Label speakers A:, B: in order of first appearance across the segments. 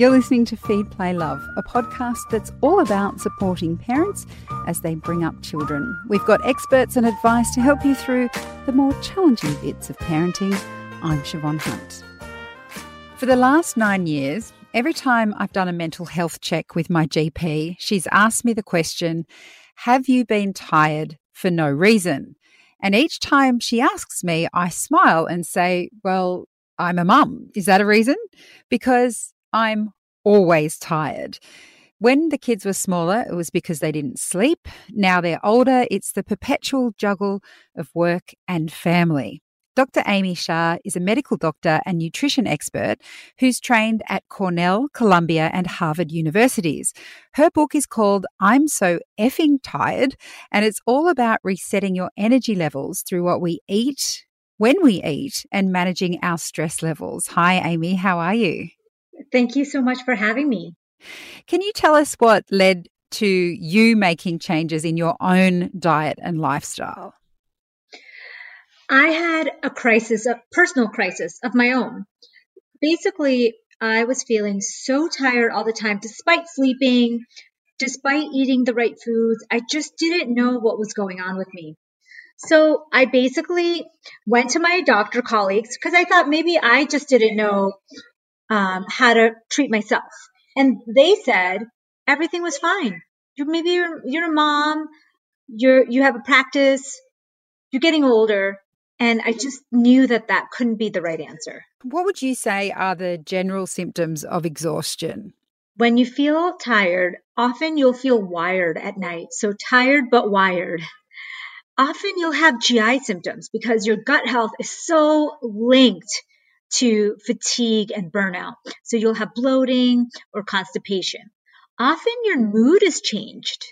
A: You're listening to Feed, Play, Love, a podcast that's all about supporting parents as they bring up children. We've got experts and advice to help you through the more challenging bits of parenting. I'm Siobhan Hunt. For the last nine years, every time I've done a mental health check with my GP, she's asked me the question Have you been tired for no reason? And each time she asks me, I smile and say, Well, I'm a mum. Is that a reason? Because I'm always tired. When the kids were smaller, it was because they didn't sleep. Now they're older, it's the perpetual juggle of work and family. Dr. Amy Shah is a medical doctor and nutrition expert who's trained at Cornell, Columbia, and Harvard universities. Her book is called I'm So Effing Tired, and it's all about resetting your energy levels through what we eat, when we eat, and managing our stress levels. Hi, Amy. How are you?
B: Thank you so much for having me.
A: Can you tell us what led to you making changes in your own diet and lifestyle?
B: I had a crisis, a personal crisis of my own. Basically, I was feeling so tired all the time, despite sleeping, despite eating the right foods. I just didn't know what was going on with me. So I basically went to my doctor colleagues because I thought maybe I just didn't know um, how to treat myself. And they said everything was fine. You're, maybe you're, you're a mom, you're, you have a practice, you're getting older. And I just knew that that couldn't be the right answer.
A: What would you say are the general symptoms of exhaustion?
B: When you feel tired, often you'll feel wired at night. So tired but wired. Often you'll have GI symptoms because your gut health is so linked to fatigue and burnout. So you'll have bloating or constipation. Often your mood is changed.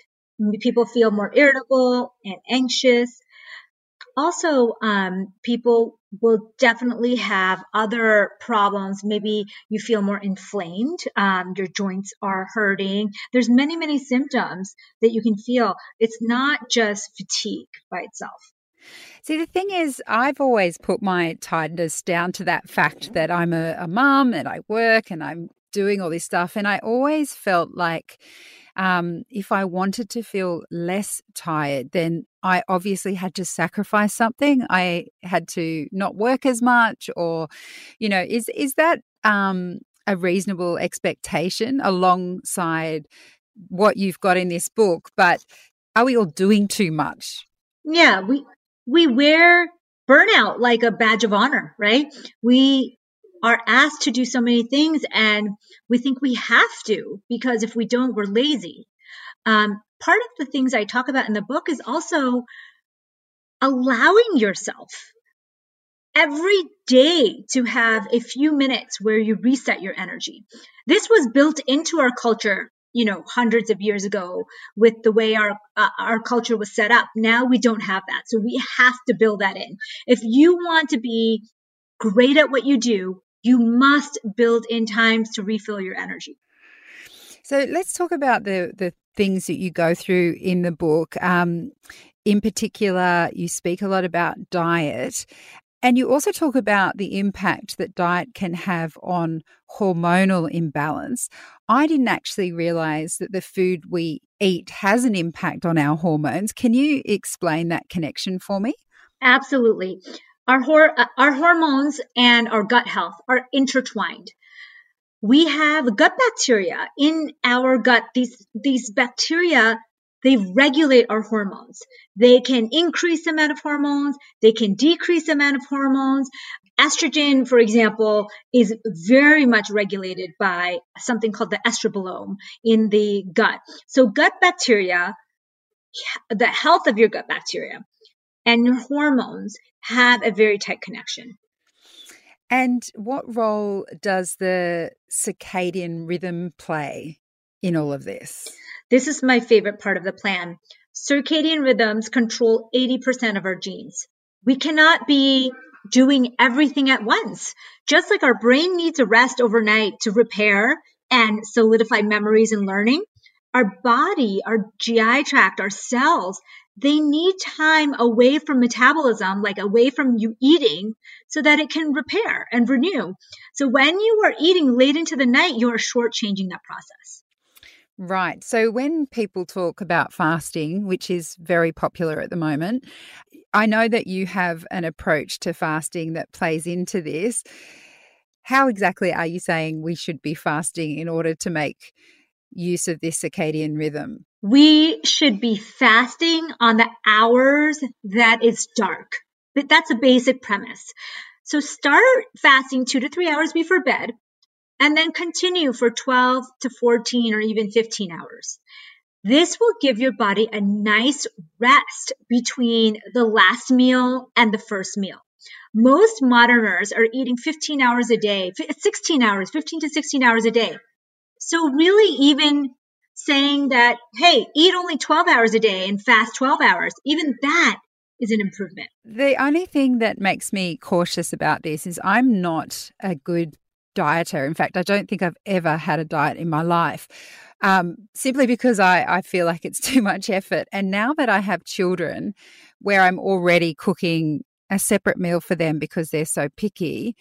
B: People feel more irritable and anxious. Also, um, people will definitely have other problems. Maybe you feel more inflamed. Um, your joints are hurting. There's many, many symptoms that you can feel. It's not just fatigue by itself.
A: See, the thing is, I've always put my tiredness down to that fact that I'm a, a mum and I work and I'm doing all this stuff. And I always felt like um, if I wanted to feel less tired, then I obviously had to sacrifice something. I had to not work as much, or, you know, is is that um, a reasonable expectation alongside what you've got in this book? But are we all doing too much?
B: Yeah, we we wear burnout like a badge of honor, right? We are asked to do so many things and we think we have to because if we don't, we're lazy. Um, part of the things I talk about in the book is also allowing yourself every day to have a few minutes where you reset your energy. This was built into our culture you know hundreds of years ago with the way our uh, our culture was set up. Now we don't have that. So we have to build that in. If you want to be great at what you do you must build in times to refill your energy.
A: So let's talk about the the things that you go through in the book. Um, in particular, you speak a lot about diet and you also talk about the impact that diet can have on hormonal imbalance. I didn't actually realize that the food we eat has an impact on our hormones. Can you explain that connection for me?
B: Absolutely. Our, hor- uh, our hormones and our gut health are intertwined. We have gut bacteria in our gut. These, these bacteria they regulate our hormones. They can increase the amount of hormones. They can decrease the amount of hormones. Estrogen, for example, is very much regulated by something called the estrobolome in the gut. So gut bacteria, the health of your gut bacteria and your hormones have a very tight connection.
A: And what role does the circadian rhythm play in all of this?
B: This is my favorite part of the plan. Circadian rhythms control 80% of our genes. We cannot be doing everything at once. Just like our brain needs a rest overnight to repair and solidify memories and learning, our body, our GI tract, our cells, they need time away from metabolism, like away from you eating, so that it can repair and renew. So when you are eating late into the night, you are shortchanging that process.
A: Right. So when people talk about fasting, which is very popular at the moment, I know that you have an approach to fasting that plays into this. How exactly are you saying we should be fasting in order to make use of this circadian rhythm?
B: We should be fasting on the hours that it's dark. But that's a basic premise. So start fasting two to three hours before bed and then continue for 12 to 14 or even 15 hours. This will give your body a nice rest between the last meal and the first meal. Most moderners are eating 15 hours a day, 16 hours, 15 to 16 hours a day. So really even saying that, hey, eat only 12 hours a day and fast 12 hours, even that is an improvement.
A: The only thing that makes me cautious about this is I'm not a good dieter. In fact, I don't think I've ever had a diet in my life. Um, simply because I, I feel like it's too much effort. And now that I have children where I'm already cooking a separate meal for them because they're so picky,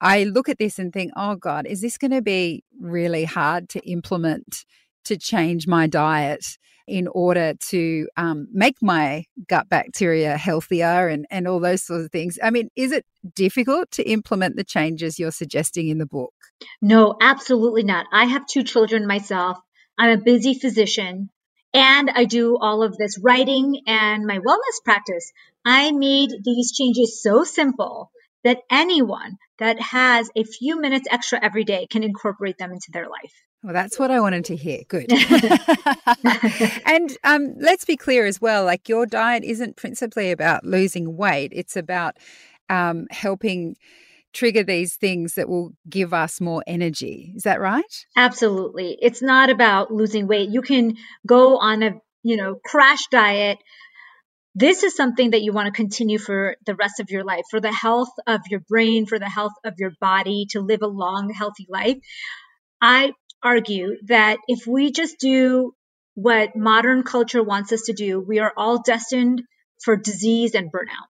A: I look at this and think, oh God, is this going to be really hard to implement to change my diet in order to um, make my gut bacteria healthier and, and all those sorts of things? I mean, is it difficult to implement the changes you're suggesting in the book?
B: No, absolutely not. I have two children myself. I'm a busy physician and I do all of this writing and my wellness practice. I made these changes so simple that anyone that has a few minutes extra every day can incorporate them into their life.
A: Well, that's what I wanted to hear. Good. and um, let's be clear as well like, your diet isn't principally about losing weight, it's about um, helping trigger these things that will give us more energy. Is that right?
B: Absolutely. It's not about losing weight. You can go on a, you know, crash diet this is something that you want to continue for the rest of your life, for the health of your brain, for the health of your body, to live a long, healthy life. I argue that if we just do what modern culture wants us to do, we are all destined for disease and burnout.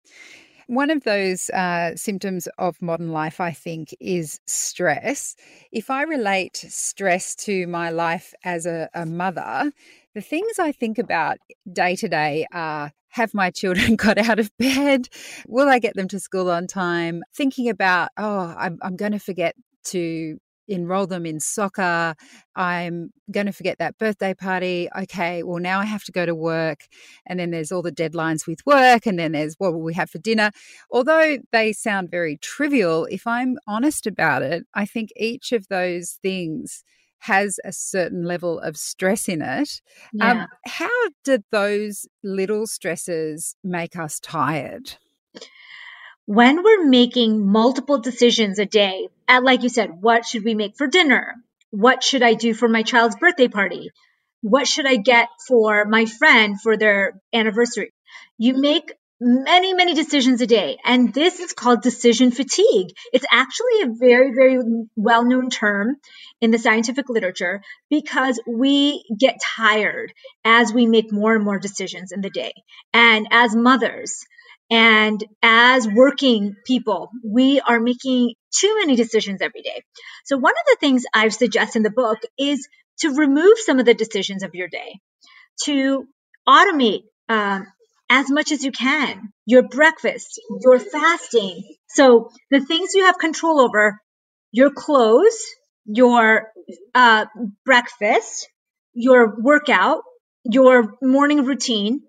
A: One of those uh, symptoms of modern life, I think, is stress. If I relate stress to my life as a, a mother, the things I think about day to day are have my children got out of bed? Will I get them to school on time? Thinking about, oh, I'm, I'm going to forget to enroll them in soccer. I'm going to forget that birthday party. Okay, well, now I have to go to work. And then there's all the deadlines with work. And then there's what will we have for dinner? Although they sound very trivial, if I'm honest about it, I think each of those things has a certain level of stress in it. Um, yeah. Um, how did those little stresses make us tired?
B: When we're making multiple decisions a day, at, like you said, what should we make for dinner? What should I do for my child's birthday party? What should I get for my friend for their anniversary? You make many, many decisions a day. And this is called decision fatigue. It's actually a very, very well known term in the scientific literature because we get tired as we make more and more decisions in the day. And as mothers, and as working people, we are making too many decisions every day. So, one of the things I suggest in the book is to remove some of the decisions of your day, to automate um, as much as you can. Your breakfast, your fasting. So the things you have control over, your clothes, your uh, breakfast, your workout, your morning routine,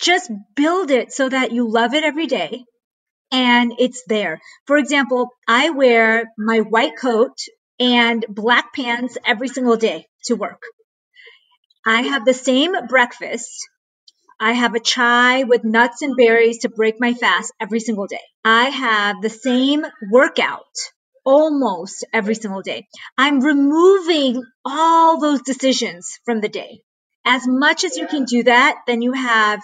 B: just build it so that you love it every day and it's there. For example, I wear my white coat and black pants every single day to work. I have the same breakfast I have a chai with nuts and berries to break my fast every single day. I have the same workout almost every single day. I'm removing all those decisions from the day. As much as you can do that, then you have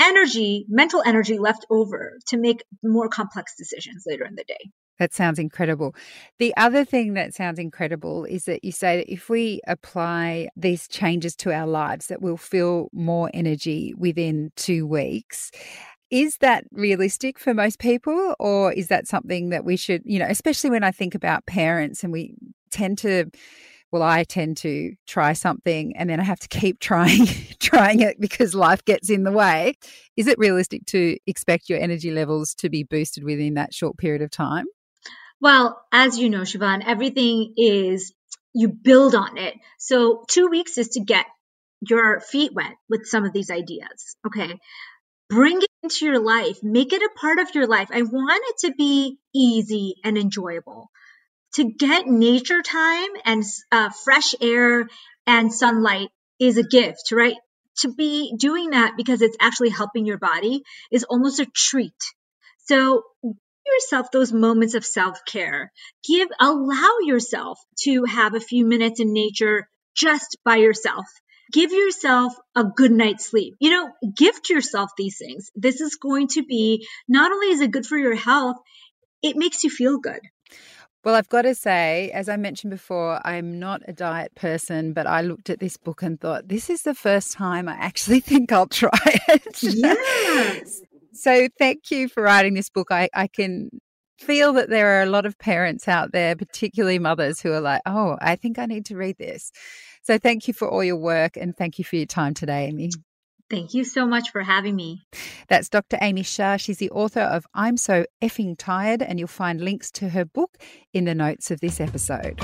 B: energy, mental energy left over to make more complex decisions later in the day.
A: That sounds incredible. The other thing that sounds incredible is that you say that if we apply these changes to our lives, that we'll feel more energy within two weeks. Is that realistic for most people, or is that something that we should, you know, especially when I think about parents and we tend to well i tend to try something and then i have to keep trying trying it because life gets in the way is it realistic to expect your energy levels to be boosted within that short period of time
B: well as you know siobhan everything is you build on it. So two weeks is to get your feet wet with some of these ideas okay? Bring it into your life. Make it a part of your life. I want it to be easy and enjoyable. To get nature time and uh, fresh air and sunlight is a gift, right? To be doing that because it's actually helping your body is almost a treat. So yourself those moments of self-care. Give, allow yourself to have a few minutes in nature just by yourself. Give yourself a good night's sleep. You know, gift yourself these things. This is going to be, not only is it good for your health, it makes you feel good.
A: Well, I've got to say, as I mentioned before, I'm not a diet person, but I looked at this book and thought, this is the first time I actually think I'll try it.
B: Yes.
A: So thank you for writing this book. I, I can feel that there are a lot of parents out there, particularly mothers, who are like, oh, I think I need to read this. So thank you for all your work and thank you for your time today, Amy.
B: Thank you so much for having me.
A: That's Dr. Amy Shah. She's the author of I'm So Effing Tired, and you'll find links to her book in the notes of this episode.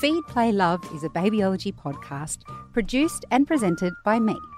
A: Feed, Play, Love is a babyology podcast produced and presented by me,